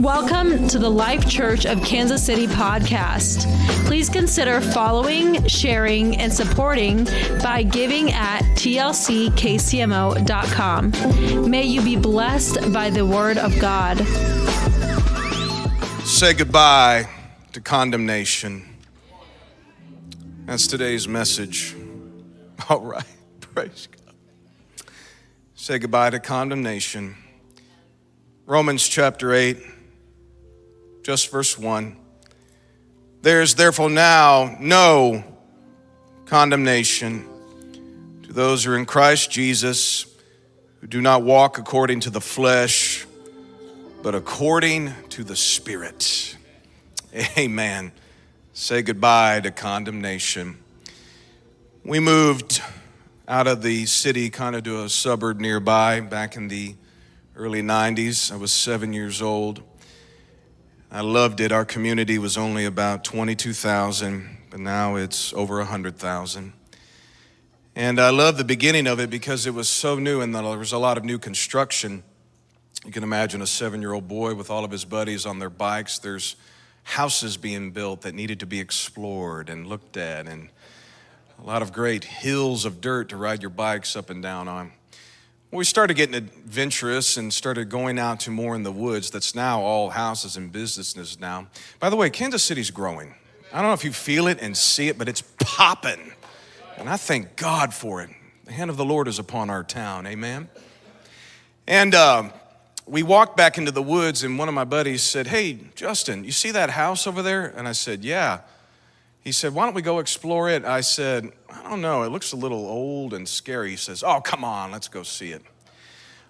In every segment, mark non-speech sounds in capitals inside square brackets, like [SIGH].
Welcome to the Life Church of Kansas City podcast. Please consider following, sharing, and supporting by giving at tlckcmo.com. May you be blessed by the word of God. Say goodbye to condemnation. That's today's message. [LAUGHS] All right, [LAUGHS] praise God. Say goodbye to condemnation. Romans chapter 8 just verse 1. There's therefore now no condemnation to those who are in Christ Jesus, who do not walk according to the flesh, but according to the Spirit. Amen. Say goodbye to condemnation. We moved out of the city kind of to a suburb nearby back in the early 90s. I was seven years old. I loved it. Our community was only about 22,000, but now it's over 100,000. And I love the beginning of it because it was so new and there was a lot of new construction. You can imagine a seven year old boy with all of his buddies on their bikes. There's houses being built that needed to be explored and looked at, and a lot of great hills of dirt to ride your bikes up and down on we started getting adventurous and started going out to more in the woods. That's now all houses and businesses now. By the way, Kansas City's growing. I don't know if you feel it and see it, but it's popping. And I thank God for it. The hand of the Lord is upon our town. Amen. And uh, we walked back into the woods, and one of my buddies said, Hey, Justin, you see that house over there? And I said, Yeah. He said, Why don't we go explore it? I said, I don't know. It looks a little old and scary. He says, Oh, come on, let's go see it.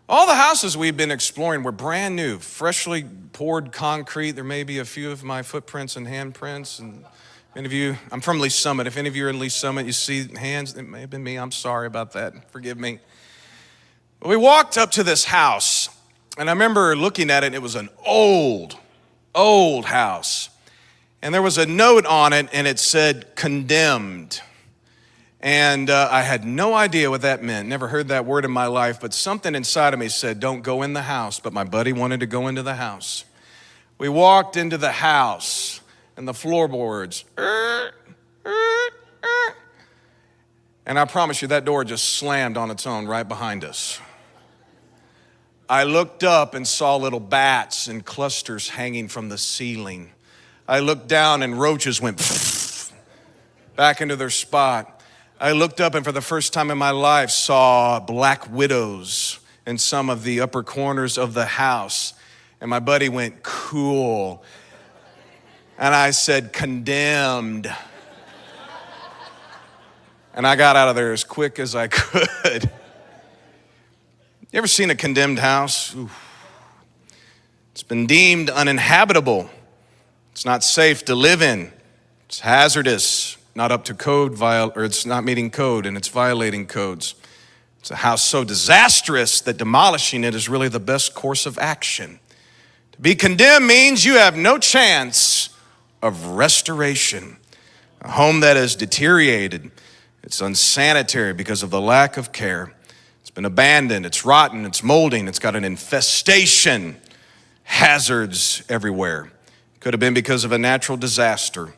All the houses we've been exploring were brand new, freshly poured concrete. There may be a few of my footprints and handprints. And any of you, I'm from Lee Summit. If any of you are in Lee Summit, you see hands, it may have been me. I'm sorry about that. Forgive me. We walked up to this house, and I remember looking at it, it was an old, old house. And there was a note on it, and it said condemned. And uh, I had no idea what that meant. Never heard that word in my life, but something inside of me said, Don't go in the house. But my buddy wanted to go into the house. We walked into the house, and the floorboards, er, er, er. and I promise you, that door just slammed on its own right behind us. I looked up and saw little bats in clusters hanging from the ceiling. I looked down and roaches went back into their spot. I looked up and for the first time in my life saw black widows in some of the upper corners of the house. And my buddy went, Cool. And I said, Condemned. And I got out of there as quick as I [LAUGHS] could. You ever seen a condemned house? Oof. It's been deemed uninhabitable. It's not safe to live in. It's hazardous, not up to code, viol- or it's not meeting code and it's violating codes. It's a house so disastrous that demolishing it is really the best course of action. To be condemned means you have no chance of restoration. A home that is deteriorated, it's unsanitary because of the lack of care. It's been abandoned, it's rotten, it's molding, it's got an infestation, hazards everywhere. Could have been because of a natural disaster.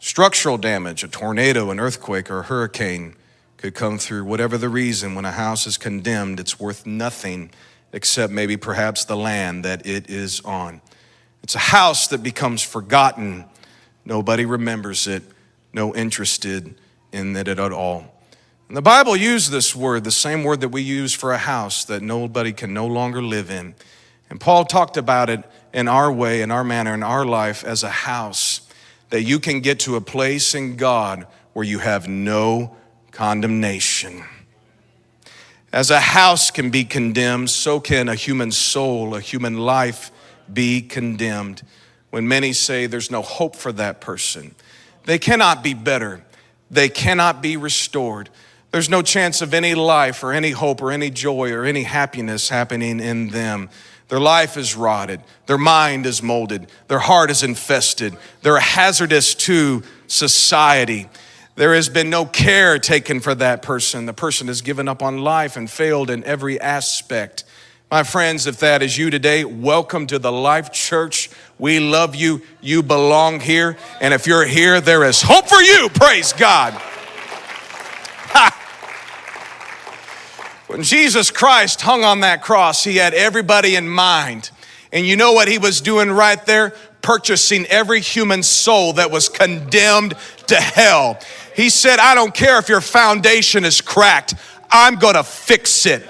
Structural damage, a tornado, an earthquake, or a hurricane could come through. Whatever the reason, when a house is condemned, it's worth nothing except maybe perhaps the land that it is on. It's a house that becomes forgotten. Nobody remembers it, no interested in it at all. And the Bible used this word, the same word that we use for a house that nobody can no longer live in. And Paul talked about it in our way, in our manner, in our life as a house, that you can get to a place in God where you have no condemnation. As a house can be condemned, so can a human soul, a human life be condemned. When many say there's no hope for that person, they cannot be better, they cannot be restored. There's no chance of any life or any hope or any joy or any happiness happening in them. Their life is rotted. Their mind is molded. Their heart is infested. They're hazardous to society. There has been no care taken for that person. The person has given up on life and failed in every aspect. My friends, if that is you today, welcome to the Life Church. We love you. You belong here. And if you're here, there is hope for you. Praise God. Ha. [LAUGHS] When Jesus Christ hung on that cross, he had everybody in mind. And you know what he was doing right there? Purchasing every human soul that was condemned to hell. He said, I don't care if your foundation is cracked, I'm gonna fix it.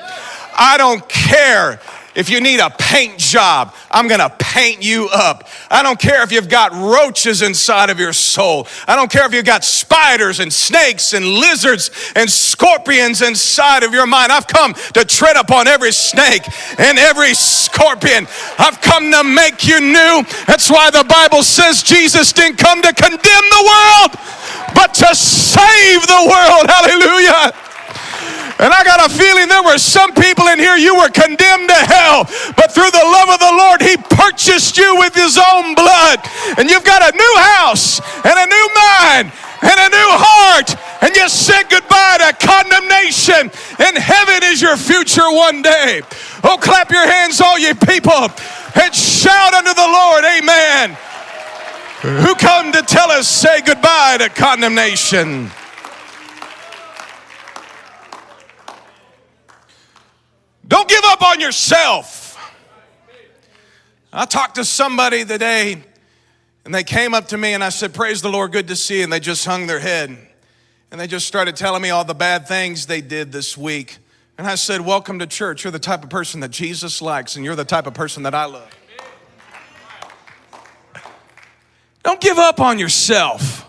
I don't care if you need a paint job, I'm gonna paint you up. I don't care if you've got roaches inside of your soul. I don't care if you've got spiders and snakes and lizards and scorpions inside of your mind. I've come to tread upon every snake and every scorpion. I've come to make you new. That's why the Bible says Jesus didn't come to condemn the world, but to save the world. Hallelujah. And I got a feeling there were some people in here, you were condemned to hell, but through the love of the Lord, He purchased you with His own blood. And you've got a new house and a new mind and a new heart. And you said goodbye to condemnation. And heaven is your future one day. Oh, clap your hands, all you people, and shout unto the Lord, Amen. Who come to tell us, say goodbye to condemnation. Don't give up on yourself. I talked to somebody today and they came up to me and I said, Praise the Lord, good to see you. And they just hung their head and they just started telling me all the bad things they did this week. And I said, Welcome to church. You're the type of person that Jesus likes and you're the type of person that I love. Don't give up on yourself.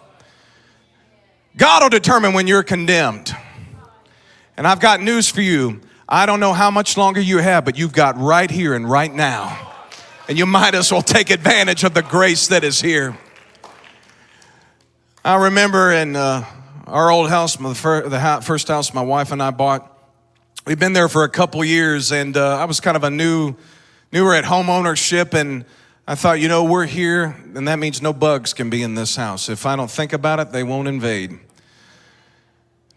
God will determine when you're condemned. And I've got news for you. I don't know how much longer you have, but you've got right here and right now. And you might as well take advantage of the grace that is here. I remember in uh, our old house, the first house my wife and I bought, we've been there for a couple years, and uh, I was kind of a new, newer at home ownership, and I thought, you know, we're here, and that means no bugs can be in this house. If I don't think about it, they won't invade.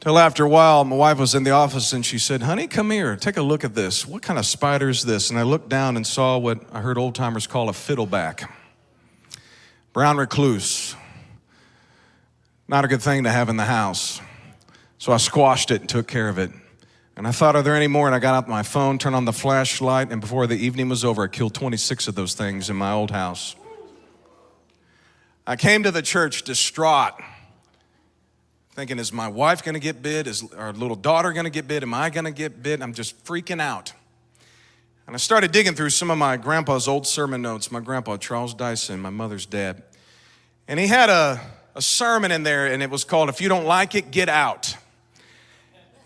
Till after a while, my wife was in the office and she said, Honey, come here, take a look at this. What kind of spider is this? And I looked down and saw what I heard old timers call a fiddleback. Brown recluse. Not a good thing to have in the house. So I squashed it and took care of it. And I thought, are there any more? And I got out my phone, turned on the flashlight, and before the evening was over, I killed 26 of those things in my old house. I came to the church distraught thinking, is my wife going to get bit? Is our little daughter going to get bit? Am I going to get bit? I'm just freaking out. And I started digging through some of my grandpa's old sermon notes, my grandpa, Charles Dyson, my mother's dad. And he had a, a sermon in there, and it was called, If You Don't Like It, Get Out.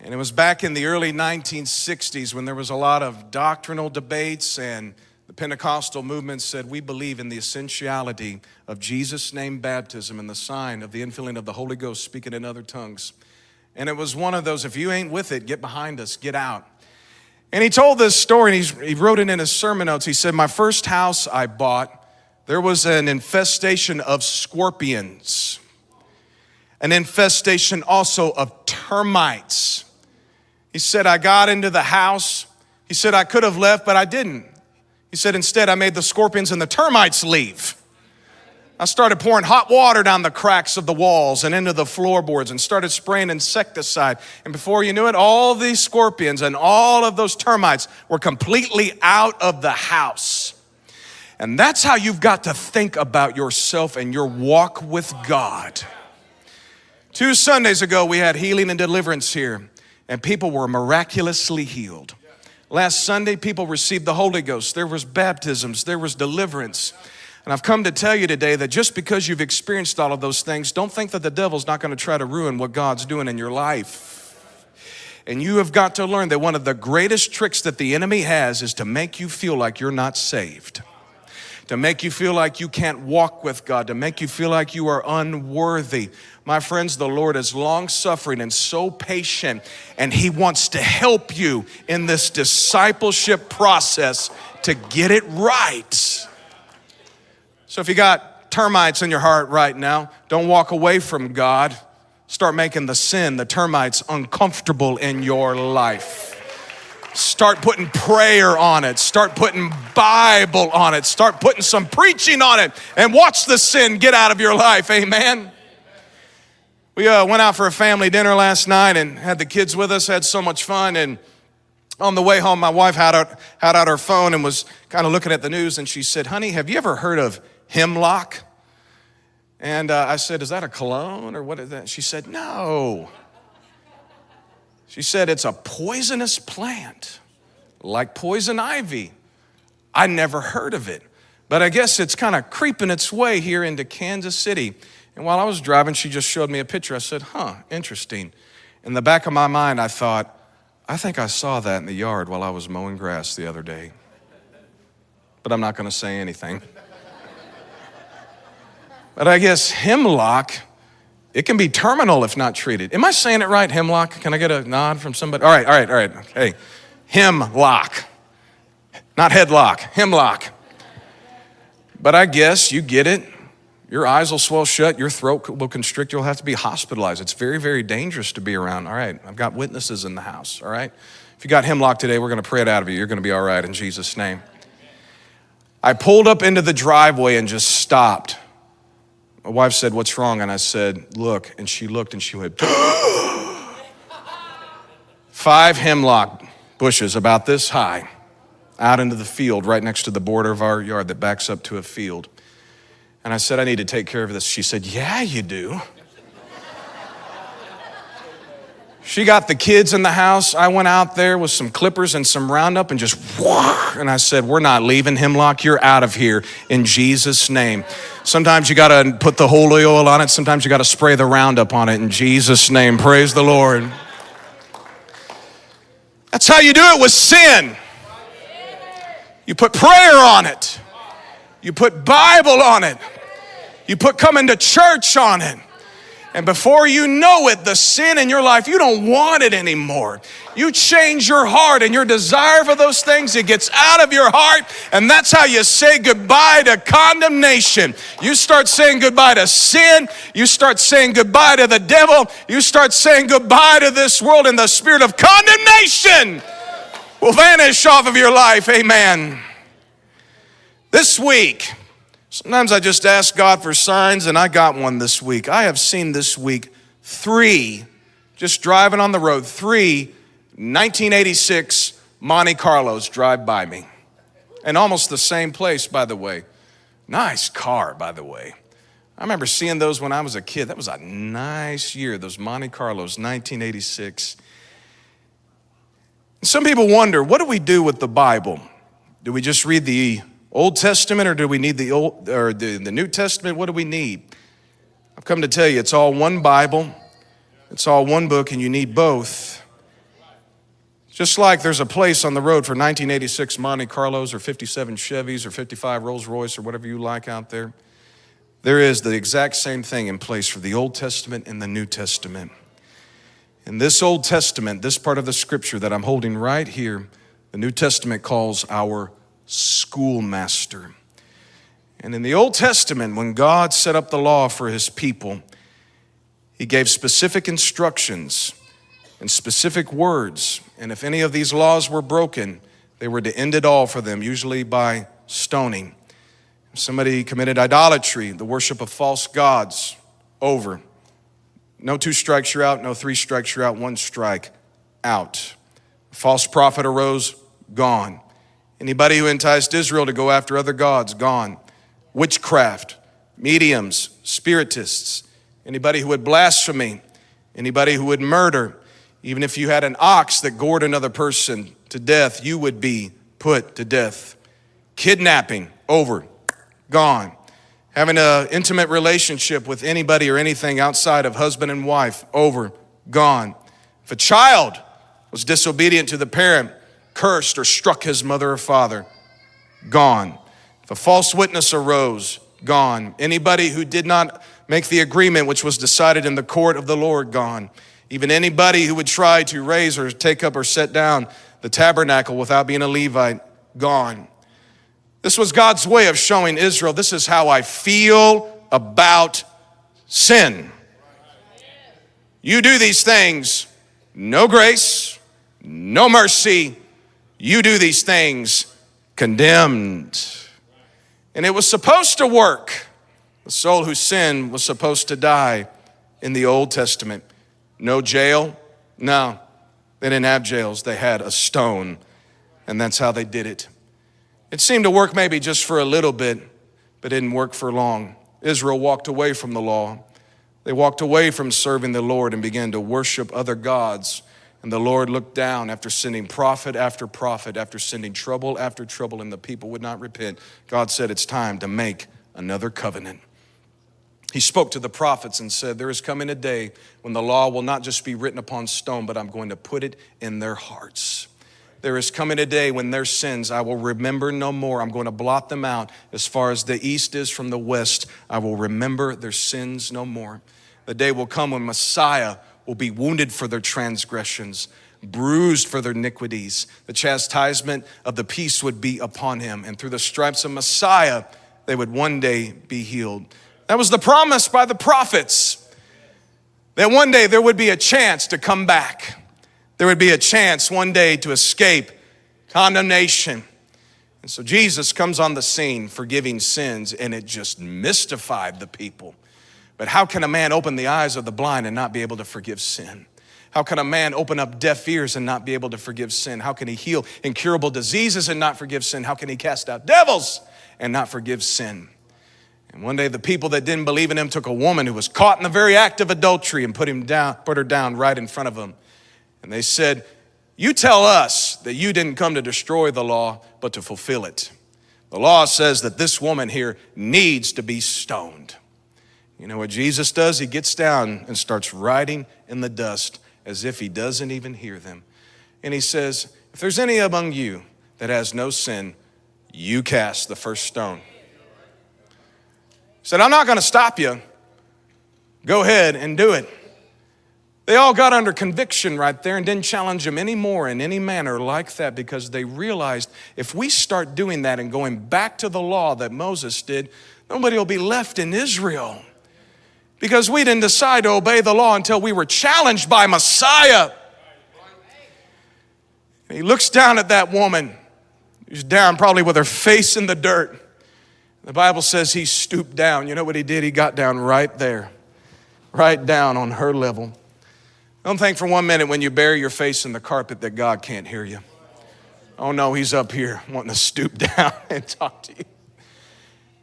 And it was back in the early 1960s when there was a lot of doctrinal debates and the Pentecostal movement said, We believe in the essentiality of Jesus' name baptism and the sign of the infilling of the Holy Ghost, speaking in other tongues. And it was one of those, if you ain't with it, get behind us, get out. And he told this story, and he wrote it in his sermon notes. He said, My first house I bought, there was an infestation of scorpions, an infestation also of termites. He said, I got into the house. He said, I could have left, but I didn't. He said, Instead, I made the scorpions and the termites leave. I started pouring hot water down the cracks of the walls and into the floorboards and started spraying insecticide. And before you knew it, all these scorpions and all of those termites were completely out of the house. And that's how you've got to think about yourself and your walk with God. Two Sundays ago, we had healing and deliverance here, and people were miraculously healed. Last Sunday, people received the Holy Ghost. There was baptisms, there was deliverance. And I've come to tell you today that just because you've experienced all of those things, don't think that the devil's not going to try to ruin what God's doing in your life. And you have got to learn that one of the greatest tricks that the enemy has is to make you feel like you're not saved to make you feel like you can't walk with God, to make you feel like you are unworthy. My friends, the Lord is long suffering and so patient, and He wants to help you in this discipleship process to get it right. So if you got termites in your heart right now, don't walk away from God. Start making the sin, the termites, uncomfortable in your life. Start putting prayer on it. Start putting Bible on it. Start putting some preaching on it. And watch the sin get out of your life. Amen. We uh, went out for a family dinner last night and had the kids with us, had so much fun. And on the way home, my wife had out, had out her phone and was kind of looking at the news. And she said, Honey, have you ever heard of hemlock? And uh, I said, Is that a cologne or what is that? She said, No. She said, It's a poisonous plant, like poison ivy. I never heard of it, but I guess it's kind of creeping its way here into Kansas City. And while I was driving, she just showed me a picture. I said, Huh, interesting. In the back of my mind, I thought, I think I saw that in the yard while I was mowing grass the other day. But I'm not going to say anything. [LAUGHS] but I guess hemlock it can be terminal if not treated. Am I saying it right, hemlock? Can I get a nod from somebody? All right, all right, all right. Okay. Hemlock. Not headlock, hemlock. But I guess you get it. Your eyes will swell shut, your throat will constrict, you'll have to be hospitalized. It's very, very dangerous to be around. All right, I've got witnesses in the house, all right? If you got hemlock today, we're gonna pray it out of you. You're gonna be all right in Jesus' name. I pulled up into the driveway and just stopped my wife said, What's wrong? And I said, Look. And she looked and she went, [GASPS] Five hemlock bushes about this high out into the field right next to the border of our yard that backs up to a field. And I said, I need to take care of this. She said, Yeah, you do. She got the kids in the house. I went out there with some clippers and some Roundup and just, and I said, We're not leaving Hemlock. You're out of here in Jesus' name. Sometimes you got to put the holy oil on it. Sometimes you got to spray the Roundup on it in Jesus' name. Praise the Lord. That's how you do it with sin. You put prayer on it. You put Bible on it. You put coming to church on it. And before you know it, the sin in your life, you don't want it anymore. You change your heart and your desire for those things, it gets out of your heart. And that's how you say goodbye to condemnation. You start saying goodbye to sin. You start saying goodbye to the devil. You start saying goodbye to this world, and the spirit of condemnation will vanish off of your life. Amen. This week, Sometimes I just ask God for signs, and I got one this week. I have seen this week three, just driving on the road, three 1986 Monte Carlos drive by me. And almost the same place, by the way. Nice car, by the way. I remember seeing those when I was a kid. That was a nice year, those Monte Carlos, 1986. Some people wonder what do we do with the Bible? Do we just read the Old Testament or do we need the Old or the, the New Testament? What do we need? I've come to tell you it's all one Bible, it's all one book, and you need both. Just like there's a place on the road for 1986 Monte Carlos or 57 Chevys or 55 Rolls Royce or whatever you like out there, there is the exact same thing in place for the Old Testament and the New Testament. In this Old Testament, this part of the scripture that I'm holding right here, the New Testament calls our schoolmaster. And in the Old Testament, when God set up the law for his people, he gave specific instructions and specific words. And if any of these laws were broken, they were to end it all for them, usually by stoning. If somebody committed idolatry, the worship of false gods, over. No two strikes, you're out. No three strikes, you're out. One strike, out. False prophet arose, gone. Anybody who enticed Israel to go after other gods, gone. Witchcraft, mediums, spiritists, anybody who would blaspheme, anybody who would murder, even if you had an ox that gored another person to death, you would be put to death. Kidnapping, over, gone. Having an intimate relationship with anybody or anything outside of husband and wife, over, gone. If a child was disobedient to the parent, cursed or struck his mother or father, gone. If a false witness arose, gone. Anybody who did not make the agreement which was decided in the court of the Lord, gone. Even anybody who would try to raise or take up or set down the tabernacle without being a Levite, gone. This was God's way of showing Israel this is how I feel about sin. You do these things, no grace, no mercy, You do these things condemned. And it was supposed to work. The soul who sinned was supposed to die in the Old Testament. No jail? No. They didn't have jails, they had a stone, and that's how they did it. It seemed to work maybe just for a little bit, but didn't work for long. Israel walked away from the law. They walked away from serving the Lord and began to worship other gods. And the Lord looked down after sending prophet after prophet, after sending trouble after trouble, and the people would not repent. God said, It's time to make another covenant. He spoke to the prophets and said, There is coming a day when the law will not just be written upon stone, but I'm going to put it in their hearts. There is coming a day when their sins I will remember no more. I'm going to blot them out as far as the east is from the west. I will remember their sins no more. The day will come when Messiah will be wounded for their transgressions, bruised for their iniquities. The chastisement of the peace would be upon him, and through the stripes of Messiah, they would one day be healed. That was the promise by the prophets that one day there would be a chance to come back. There would be a chance one day to escape condemnation. And so Jesus comes on the scene forgiving sins, and it just mystified the people. But how can a man open the eyes of the blind and not be able to forgive sin? How can a man open up deaf ears and not be able to forgive sin? How can he heal incurable diseases and not forgive sin? How can he cast out devils and not forgive sin? And one day the people that didn't believe in him took a woman who was caught in the very act of adultery and put him down, put her down right in front of them. And they said, You tell us that you didn't come to destroy the law, but to fulfill it. The law says that this woman here needs to be stoned. You know what Jesus does? He gets down and starts writing in the dust as if he doesn't even hear them. And he says, If there's any among you that has no sin, you cast the first stone. He said, I'm not going to stop you. Go ahead and do it. They all got under conviction right there and didn't challenge him anymore in any manner like that because they realized if we start doing that and going back to the law that Moses did, nobody will be left in Israel because we didn't decide to obey the law until we were challenged by Messiah. And he looks down at that woman who's down, probably with her face in the dirt. The Bible says he stooped down. You know what he did? He got down right there, right down on her level. Don't think for one minute when you bury your face in the carpet that God can't hear you. Oh no, he's up here wanting to stoop [LAUGHS] down and talk to you.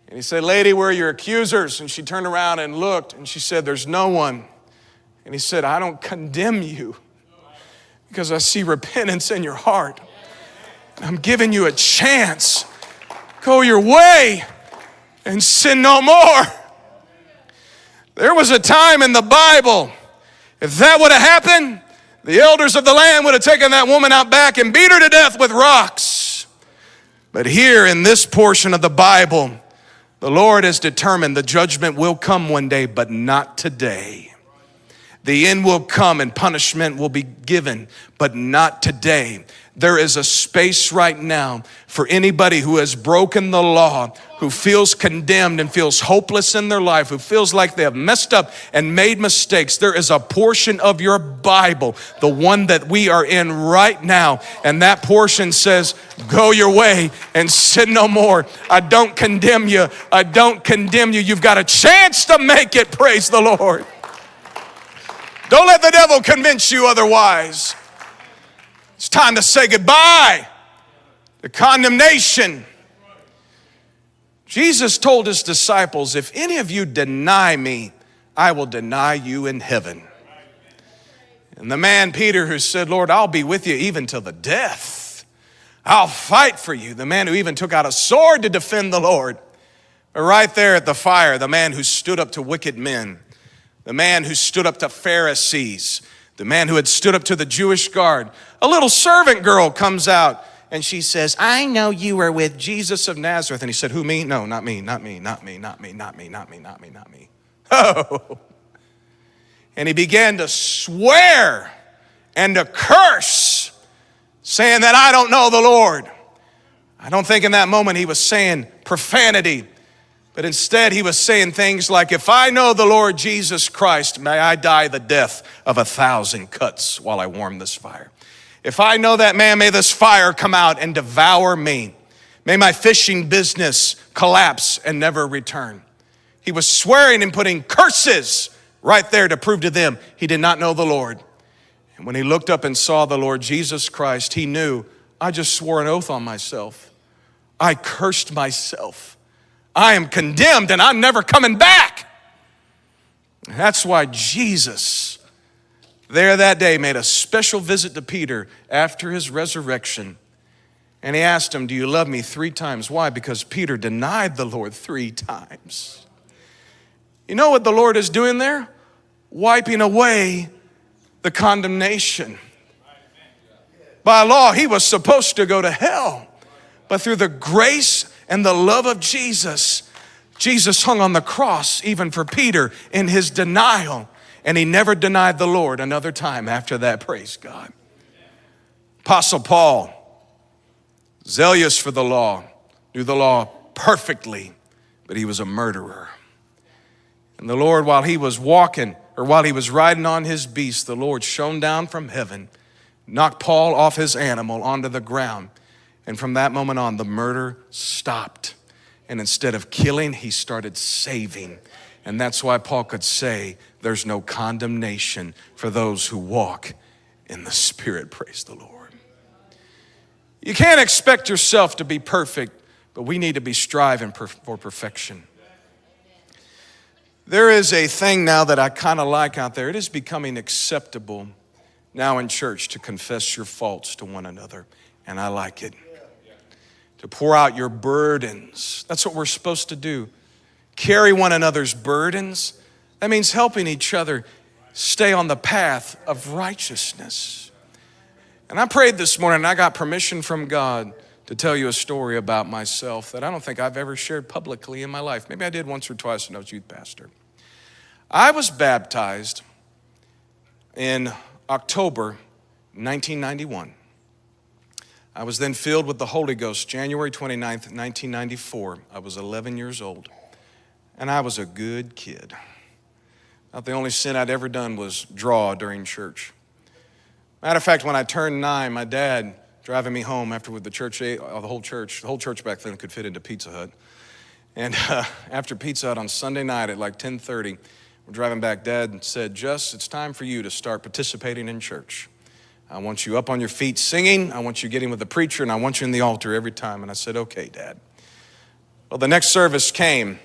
And he said, Lady, where are your accusers? And she turned around and looked, and she said, There's no one. And he said, I don't condemn you because I see repentance in your heart. I'm giving you a chance. Go your way and sin no more. There was a time in the Bible, if that would have happened, the elders of the land would have taken that woman out back and beat her to death with rocks. But here in this portion of the Bible, the Lord has determined the judgment will come one day, but not today. The end will come and punishment will be given, but not today. There is a space right now for anybody who has broken the law, who feels condemned and feels hopeless in their life, who feels like they have messed up and made mistakes. There is a portion of your Bible, the one that we are in right now, and that portion says, Go your way and sin no more. I don't condemn you. I don't condemn you. You've got a chance to make it. Praise the Lord. Don't let the devil convince you otherwise. It's time to say goodbye to condemnation. Jesus told his disciples, If any of you deny me, I will deny you in heaven. And the man, Peter, who said, Lord, I'll be with you even till the death. I'll fight for you. The man who even took out a sword to defend the Lord. But right there at the fire, the man who stood up to wicked men, the man who stood up to Pharisees, the man who had stood up to the Jewish guard. A little servant girl comes out and she says, I know you were with Jesus of Nazareth. And he said, Who, me? No, not me, not me, not me, not me, not me, not me, not me, not me. [LAUGHS] Oh. And he began to swear and to curse, saying that I don't know the Lord. I don't think in that moment he was saying profanity. But instead, he was saying things like, If I know the Lord Jesus Christ, may I die the death of a thousand cuts while I warm this fire. If I know that man, may this fire come out and devour me. May my fishing business collapse and never return. He was swearing and putting curses right there to prove to them he did not know the Lord. And when he looked up and saw the Lord Jesus Christ, he knew, I just swore an oath on myself. I cursed myself. I am condemned and I'm never coming back. That's why Jesus, there that day, made a special visit to Peter after his resurrection. And he asked him, Do you love me three times? Why? Because Peter denied the Lord three times. You know what the Lord is doing there? Wiping away the condemnation. By law, he was supposed to go to hell. But through the grace and the love of Jesus, Jesus hung on the cross even for Peter in his denial, and he never denied the Lord another time after that. Praise God. Apostle Paul, zealous for the law, knew the law perfectly, but he was a murderer. And the Lord, while he was walking, or while he was riding on his beast, the Lord shone down from heaven, knocked Paul off his animal onto the ground, and from that moment on, the murder stopped. And instead of killing, he started saving. And that's why Paul could say, There's no condemnation for those who walk in the Spirit. Praise the Lord. You can't expect yourself to be perfect, but we need to be striving for perfection. There is a thing now that I kind of like out there. It is becoming acceptable now in church to confess your faults to one another, and I like it to pour out your burdens. That's what we're supposed to do. Carry one another's burdens. That means helping each other stay on the path of righteousness. And I prayed this morning, and I got permission from God to tell you a story about myself that I don't think I've ever shared publicly in my life. Maybe I did once or twice when I was youth pastor. I was baptized in October 1991. I was then filled with the Holy Ghost January 29th, 1994. I was 11 years old, and I was a good kid. Not the only sin I'd ever done was draw during church. Matter of fact, when I turned nine, my dad driving me home after with the church, uh, the whole church, the whole church back then could fit into Pizza Hut. And [LAUGHS] uh, after Pizza Hut on Sunday night at like 10:30, we're driving back. Dad said, "Just, it's time for you to start participating in church." I want you up on your feet singing. I want you getting with the preacher, and I want you in the altar every time. And I said, Okay, Dad. Well, the next service came.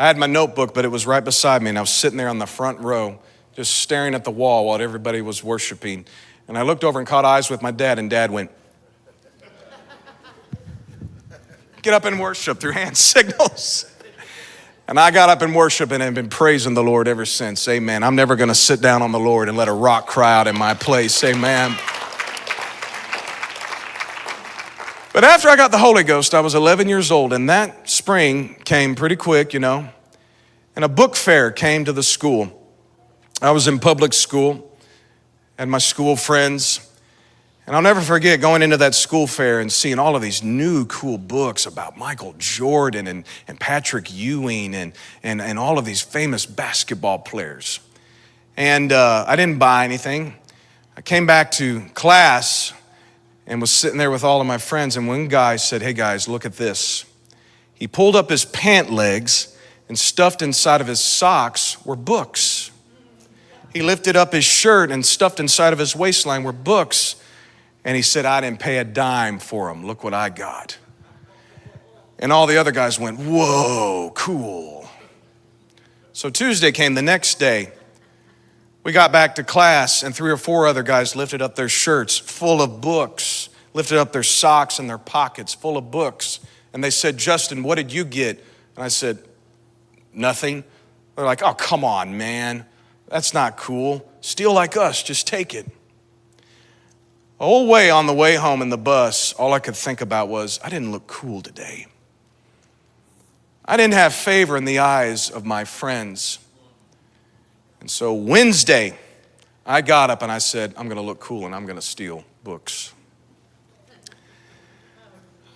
I had my notebook, but it was right beside me, and I was sitting there on the front row, just staring at the wall while everybody was worshiping. And I looked over and caught eyes with my dad, and dad went, Get up and worship through hand [LAUGHS] signals. And I got up and worship and have been praising the Lord ever since. Amen. I'm never going to sit down on the Lord and let a rock cry out in my place. Amen. But after I got the Holy Ghost, I was 11 years old, and that spring came pretty quick, you know. And a book fair came to the school. I was in public school, and my school friends and I'll never forget going into that school fair and seeing all of these new cool books about Michael Jordan and, and Patrick Ewing and, and, and all of these famous basketball players. And uh, I didn't buy anything. I came back to class and was sitting there with all of my friends, and one guy said, Hey guys, look at this. He pulled up his pant legs and stuffed inside of his socks were books. He lifted up his shirt and stuffed inside of his waistline were books. And he said, I didn't pay a dime for them. Look what I got. And all the other guys went, Whoa, cool. So Tuesday came the next day. We got back to class, and three or four other guys lifted up their shirts full of books, lifted up their socks and their pockets full of books. And they said, Justin, what did you get? And I said, Nothing. They're like, Oh, come on, man. That's not cool. Steal like us, just take it. The whole way on the way home in the bus, all I could think about was, I didn't look cool today. I didn't have favor in the eyes of my friends. And so Wednesday, I got up and I said, I'm going to look cool and I'm going to steal books.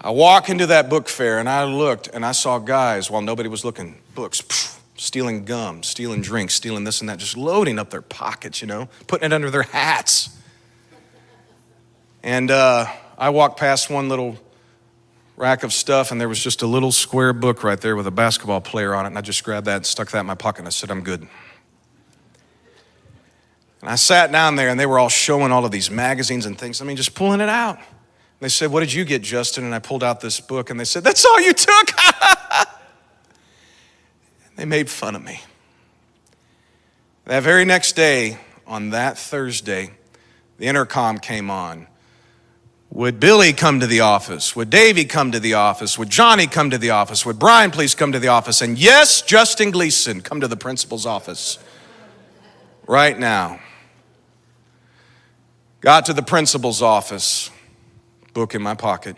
I walk into that book fair and I looked and I saw guys while nobody was looking, books, stealing gum, stealing drinks, stealing this and that, just loading up their pockets, you know, putting it under their hats. And uh, I walked past one little rack of stuff, and there was just a little square book right there with a basketball player on it. And I just grabbed that and stuck that in my pocket, and I said, I'm good. And I sat down there, and they were all showing all of these magazines and things. I mean, just pulling it out. They said, What did you get, Justin? And I pulled out this book, and they said, That's all you took? [LAUGHS] they made fun of me. That very next day, on that Thursday, the intercom came on. Would Billy come to the office? Would Davy come to the office? Would Johnny come to the office? Would Brian please come to the office? And yes, Justin Gleason, come to the principal's office right now. Got to the principal's office, book in my pocket.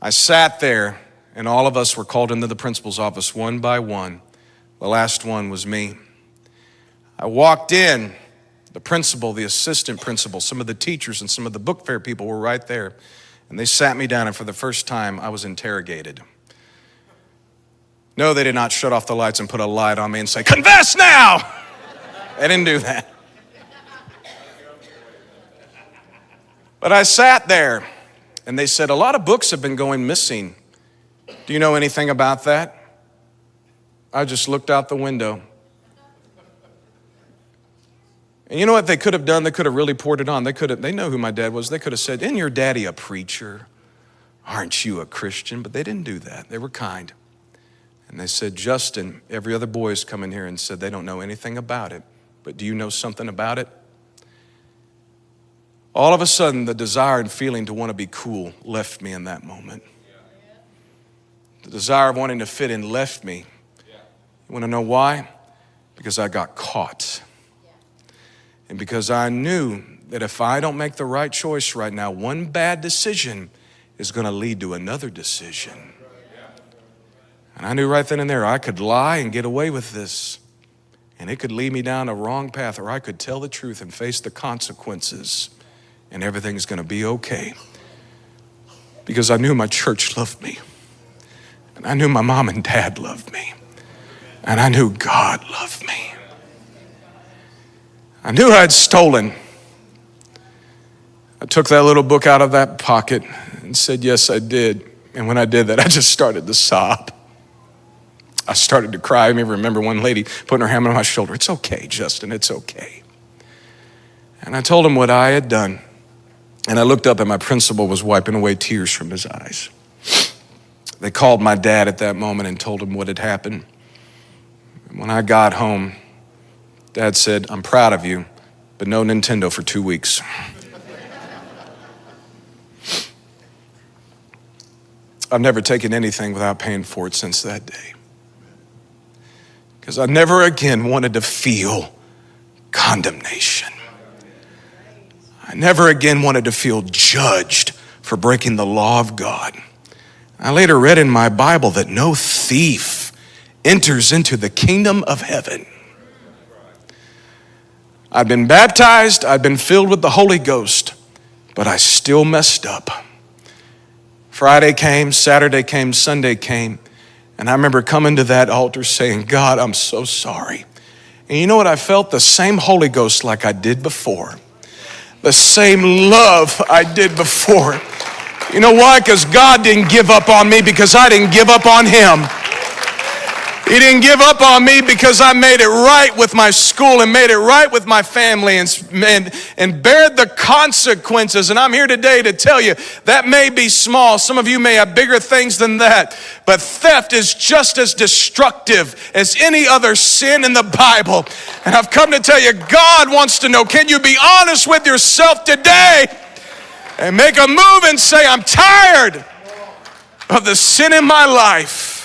I sat there, and all of us were called into the principal's office one by one. The last one was me. I walked in the principal, the assistant principal, some of the teachers, and some of the book fair people were right there. And they sat me down, and for the first time, I was interrogated. No, they did not shut off the lights and put a light on me and say, Confess now! [LAUGHS] they didn't do that. But I sat there, and they said, A lot of books have been going missing. Do you know anything about that? I just looked out the window. And you know what they could have done? They could have really poured it on. They could have, they know who my dad was. They could have said, Isn't your daddy a preacher? Aren't you a Christian? But they didn't do that. They were kind. And they said, Justin, every other boy has come in here and said they don't know anything about it. But do you know something about it? All of a sudden, the desire and feeling to want to be cool left me in that moment. The desire of wanting to fit in left me. You want to know why? Because I got caught. And because I knew that if I don't make the right choice right now, one bad decision is going to lead to another decision. And I knew right then and there I could lie and get away with this. And it could lead me down a wrong path, or I could tell the truth and face the consequences, and everything's going to be okay. Because I knew my church loved me, and I knew my mom and dad loved me, and I knew God loved me. I knew I'd stolen. I took that little book out of that pocket and said, Yes, I did. And when I did that, I just started to sob. I started to cry. I remember one lady putting her hand on my shoulder. It's okay, Justin, it's okay. And I told him what I had done. And I looked up, and my principal was wiping away tears from his eyes. They called my dad at that moment and told him what had happened. when I got home, Dad said, I'm proud of you, but no Nintendo for two weeks. [LAUGHS] I've never taken anything without paying for it since that day. Because I never again wanted to feel condemnation. I never again wanted to feel judged for breaking the law of God. I later read in my Bible that no thief enters into the kingdom of heaven I'd been baptized, I'd been filled with the Holy Ghost, but I still messed up. Friday came, Saturday came, Sunday came, and I remember coming to that altar saying, God, I'm so sorry. And you know what? I felt the same Holy Ghost like I did before, the same love I did before. You know why? Because God didn't give up on me because I didn't give up on Him. He didn't give up on me because I made it right with my school and made it right with my family and, and, and bared the consequences. And I'm here today to tell you that may be small. Some of you may have bigger things than that. But theft is just as destructive as any other sin in the Bible. And I've come to tell you, God wants to know can you be honest with yourself today and make a move and say, I'm tired of the sin in my life.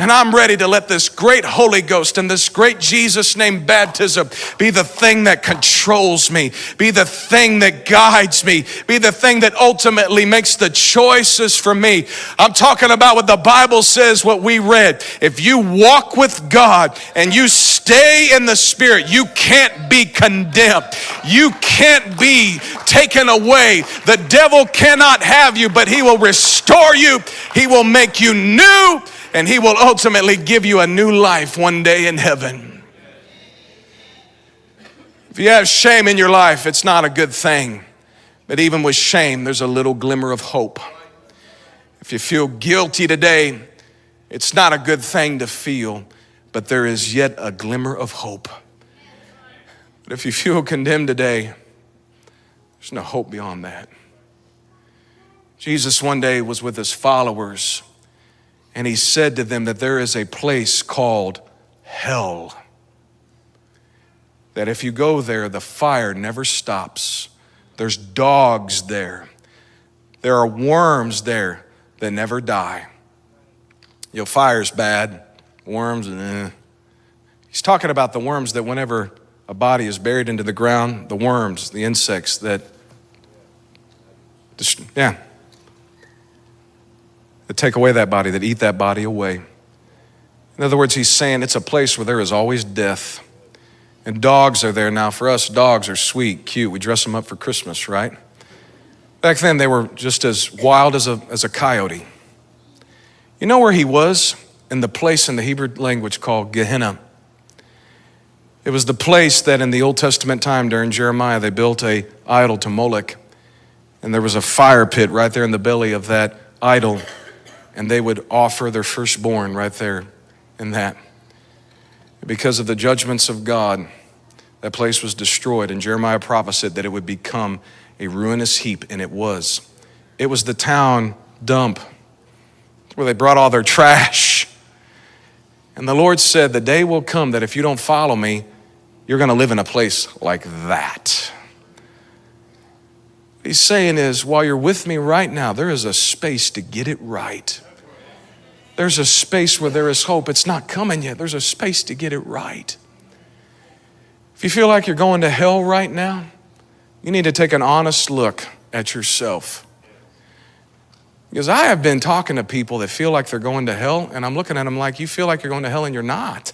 And I'm ready to let this great Holy Ghost and this great Jesus name baptism be the thing that controls me, be the thing that guides me, be the thing that ultimately makes the choices for me. I'm talking about what the Bible says, what we read. If you walk with God and you stay in the Spirit, you can't be condemned. You can't be taken away. The devil cannot have you, but he will restore you, he will make you new and He will ultimately give you a new life one day in heaven. If you have shame in your life, it's not a good thing But even with shame, there's a little glimmer of hope. If you feel guilty today, it's not a good thing to feel, but there is yet a glimmer of hope. But if you feel condemned today, there's no hope beyond that. Jesus one day was with his followers, and he said to them that there is a place called hell. That if you go there, the fire never stops. There's dogs there. There are worms there that never die. You know, fire's bad, worms, eh. He's talking about the worms that whenever a body is buried into the ground, the worms, the insects that, yeah, that take away that body, that eat that body away. In other words, he's saying it's a place where there is always death. And dogs are there now. For us, dogs are sweet, cute. We dress them up for Christmas, right? Back then, they were just as wild as a, as a coyote. You know where he was? In the place in the Hebrew language called Gehenna. It was the place that in the Old Testament time during Jeremiah, they built a idol to Moloch. And there was a fire pit right there in the belly of that idol. And they would offer their firstborn right there in that. Because of the judgments of God, that place was destroyed. And Jeremiah prophesied that it would become a ruinous heap, and it was. It was the town dump where they brought all their trash. And the Lord said, The day will come that if you don't follow me, you're going to live in a place like that. He's saying is, while you're with me right now, there is a space to get it right. There's a space where there is hope. It's not coming yet. There's a space to get it right. If you feel like you're going to hell right now, you need to take an honest look at yourself. Because I have been talking to people that feel like they're going to hell, and I'm looking at them like, you feel like you're going to hell and you're not.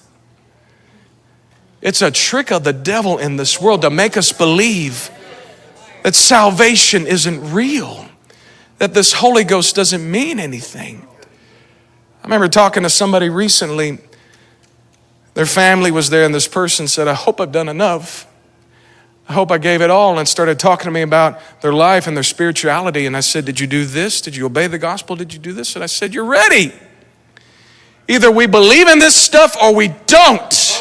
It's a trick of the devil in this world to make us believe that salvation isn't real, that this Holy Ghost doesn't mean anything. I remember talking to somebody recently. Their family was there, and this person said, I hope I've done enough. I hope I gave it all and started talking to me about their life and their spirituality. And I said, Did you do this? Did you obey the gospel? Did you do this? And I said, You're ready. Either we believe in this stuff or we don't.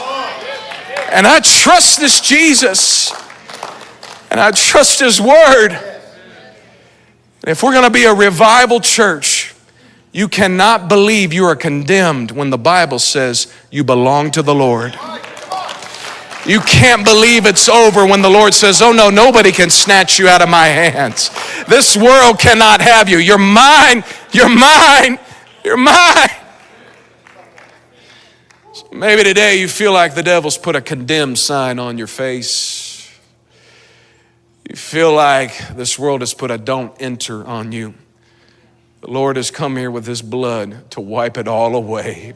And I trust this Jesus. And I trust his word. And if we're going to be a revival church, you cannot believe you are condemned when the Bible says you belong to the Lord. You can't believe it's over when the Lord says, Oh no, nobody can snatch you out of my hands. This world cannot have you. You're mine, you're mine, you're mine. So maybe today you feel like the devil's put a condemned sign on your face. You feel like this world has put a don't enter on you. The Lord has come here with his blood to wipe it all away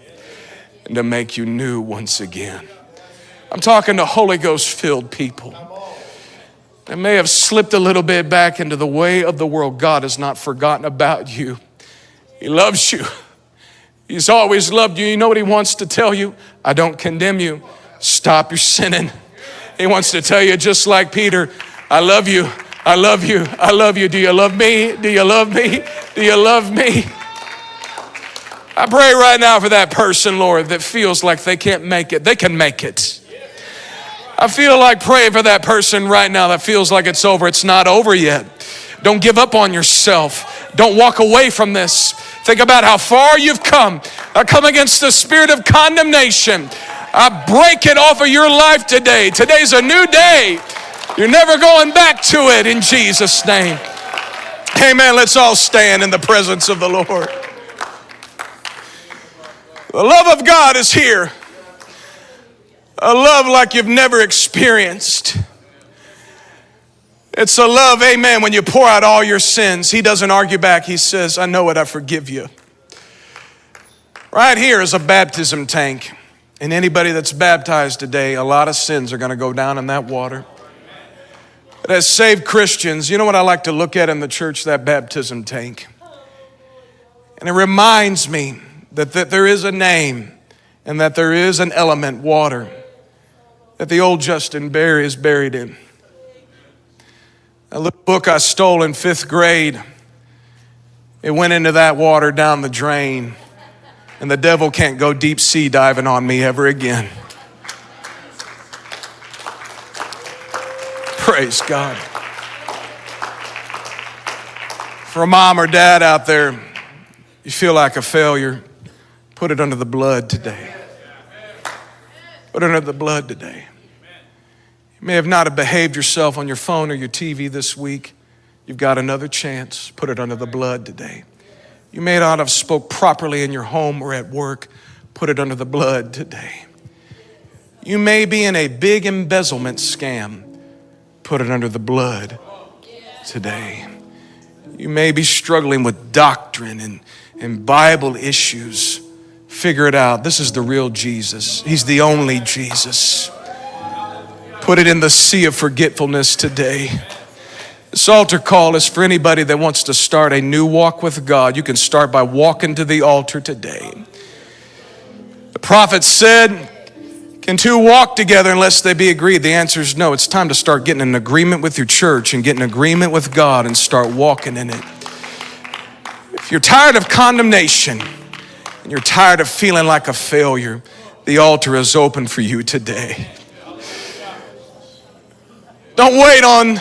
and to make you new once again. I'm talking to Holy Ghost filled people They may have slipped a little bit back into the way of the world. God has not forgotten about you, He loves you. He's always loved you. You know what He wants to tell you? I don't condemn you. Stop your sinning. He wants to tell you, just like Peter, I love you. I love you. I love you. Do you love me? Do you love me? Do you love me? I pray right now for that person, Lord, that feels like they can't make it. They can make it. I feel like praying for that person right now that feels like it's over. It's not over yet. Don't give up on yourself. Don't walk away from this. Think about how far you've come. I come against the spirit of condemnation. I break it off of your life today. Today's a new day. You're never going back to it in Jesus' name. Amen. Let's all stand in the presence of the Lord. The love of God is here a love like you've never experienced. It's a love, amen, when you pour out all your sins. He doesn't argue back. He says, I know it, I forgive you. Right here is a baptism tank. And anybody that's baptized today, a lot of sins are going to go down in that water. But as saved Christians, you know what I like to look at in the church? That baptism tank. And it reminds me that, that there is a name and that there is an element, water that the old Justin Berry is buried in. A little book I stole in fifth grade. It went into that water down the drain, and the devil can't go deep sea diving on me ever again. Praise God. For a mom or dad out there, you feel like a failure, put it under the blood today. Put it under the blood today. You may have not have behaved yourself on your phone or your TV this week. You've got another chance. Put it under the blood today. You may not have spoke properly in your home or at work. Put it under the blood today. You may be in a big embezzlement scam. Put it under the blood today. You may be struggling with doctrine and, and Bible issues. Figure it out. This is the real Jesus. He's the only Jesus. Put it in the sea of forgetfulness today. This altar call is for anybody that wants to start a new walk with God. You can start by walking to the altar today. The prophet said, Can two walk together unless they be agreed? The answer is no. It's time to start getting an agreement with your church and getting an agreement with God and start walking in it. If you're tired of condemnation and you're tired of feeling like a failure, the altar is open for you today. Don't wait on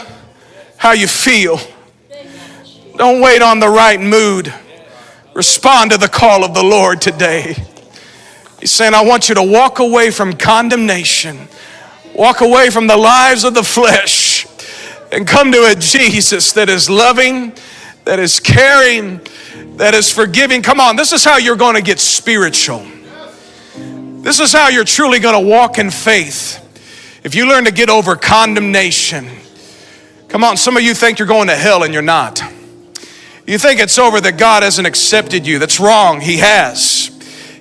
how you feel. Don't wait on the right mood. Respond to the call of the Lord today. He's saying, I want you to walk away from condemnation, walk away from the lives of the flesh, and come to a Jesus that is loving, that is caring, that is forgiving. Come on, this is how you're going to get spiritual. This is how you're truly going to walk in faith. If you learn to get over condemnation, come on, some of you think you're going to hell and you're not. You think it's over that God hasn't accepted you. That's wrong. He has.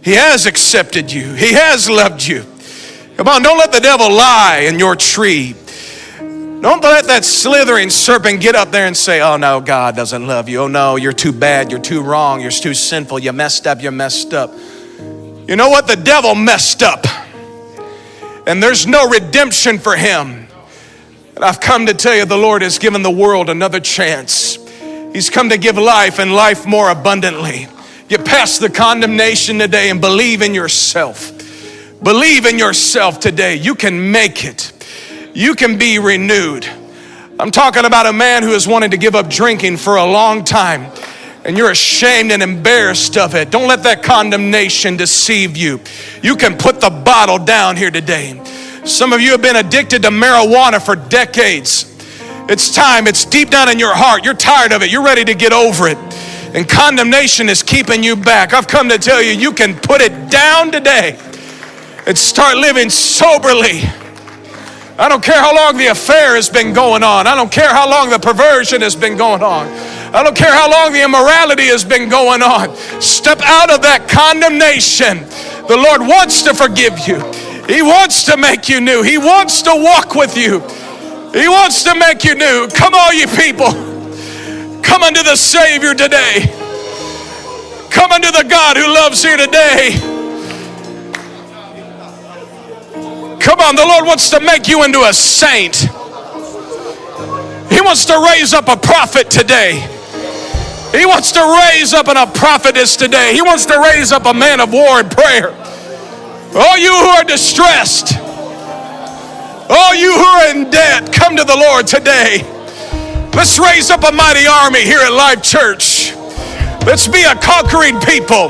He has accepted you, He has loved you. Come on, don't let the devil lie in your tree. Don't let that slithering serpent get up there and say, Oh no, God doesn't love you. Oh no, you're too bad. You're too wrong. You're too sinful. You messed up. You messed up. You know what? The devil messed up and there's no redemption for him. And I've come to tell you the Lord has given the world another chance. He's come to give life and life more abundantly. Get past the condemnation today and believe in yourself. Believe in yourself today. You can make it. You can be renewed. I'm talking about a man who has wanted to give up drinking for a long time and you're ashamed and embarrassed of it. Don't let that condemnation deceive you. You can put the bottle down here today. Some of you have been addicted to marijuana for decades. It's time, it's deep down in your heart. You're tired of it, you're ready to get over it. And condemnation is keeping you back. I've come to tell you, you can put it down today and start living soberly. I don't care how long the affair has been going on. I don't care how long the perversion has been going on. I don't care how long the immorality has been going on. Step out of that condemnation. The Lord wants to forgive you, He wants to make you new, He wants to walk with you, He wants to make you new. Come, all you people, come unto the Savior today. Come unto the God who loves you today. Come on, the Lord wants to make you into a saint. He wants to raise up a prophet today. He wants to raise up a prophetess today. He wants to raise up a man of war and prayer. All you who are distressed, all you who are in debt, come to the Lord today. Let's raise up a mighty army here at Life Church. Let's be a conquering people.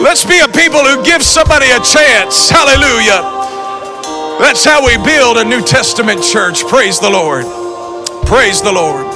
Let's be a people who give somebody a chance. Hallelujah. That's how we build a New Testament church. Praise the Lord. Praise the Lord.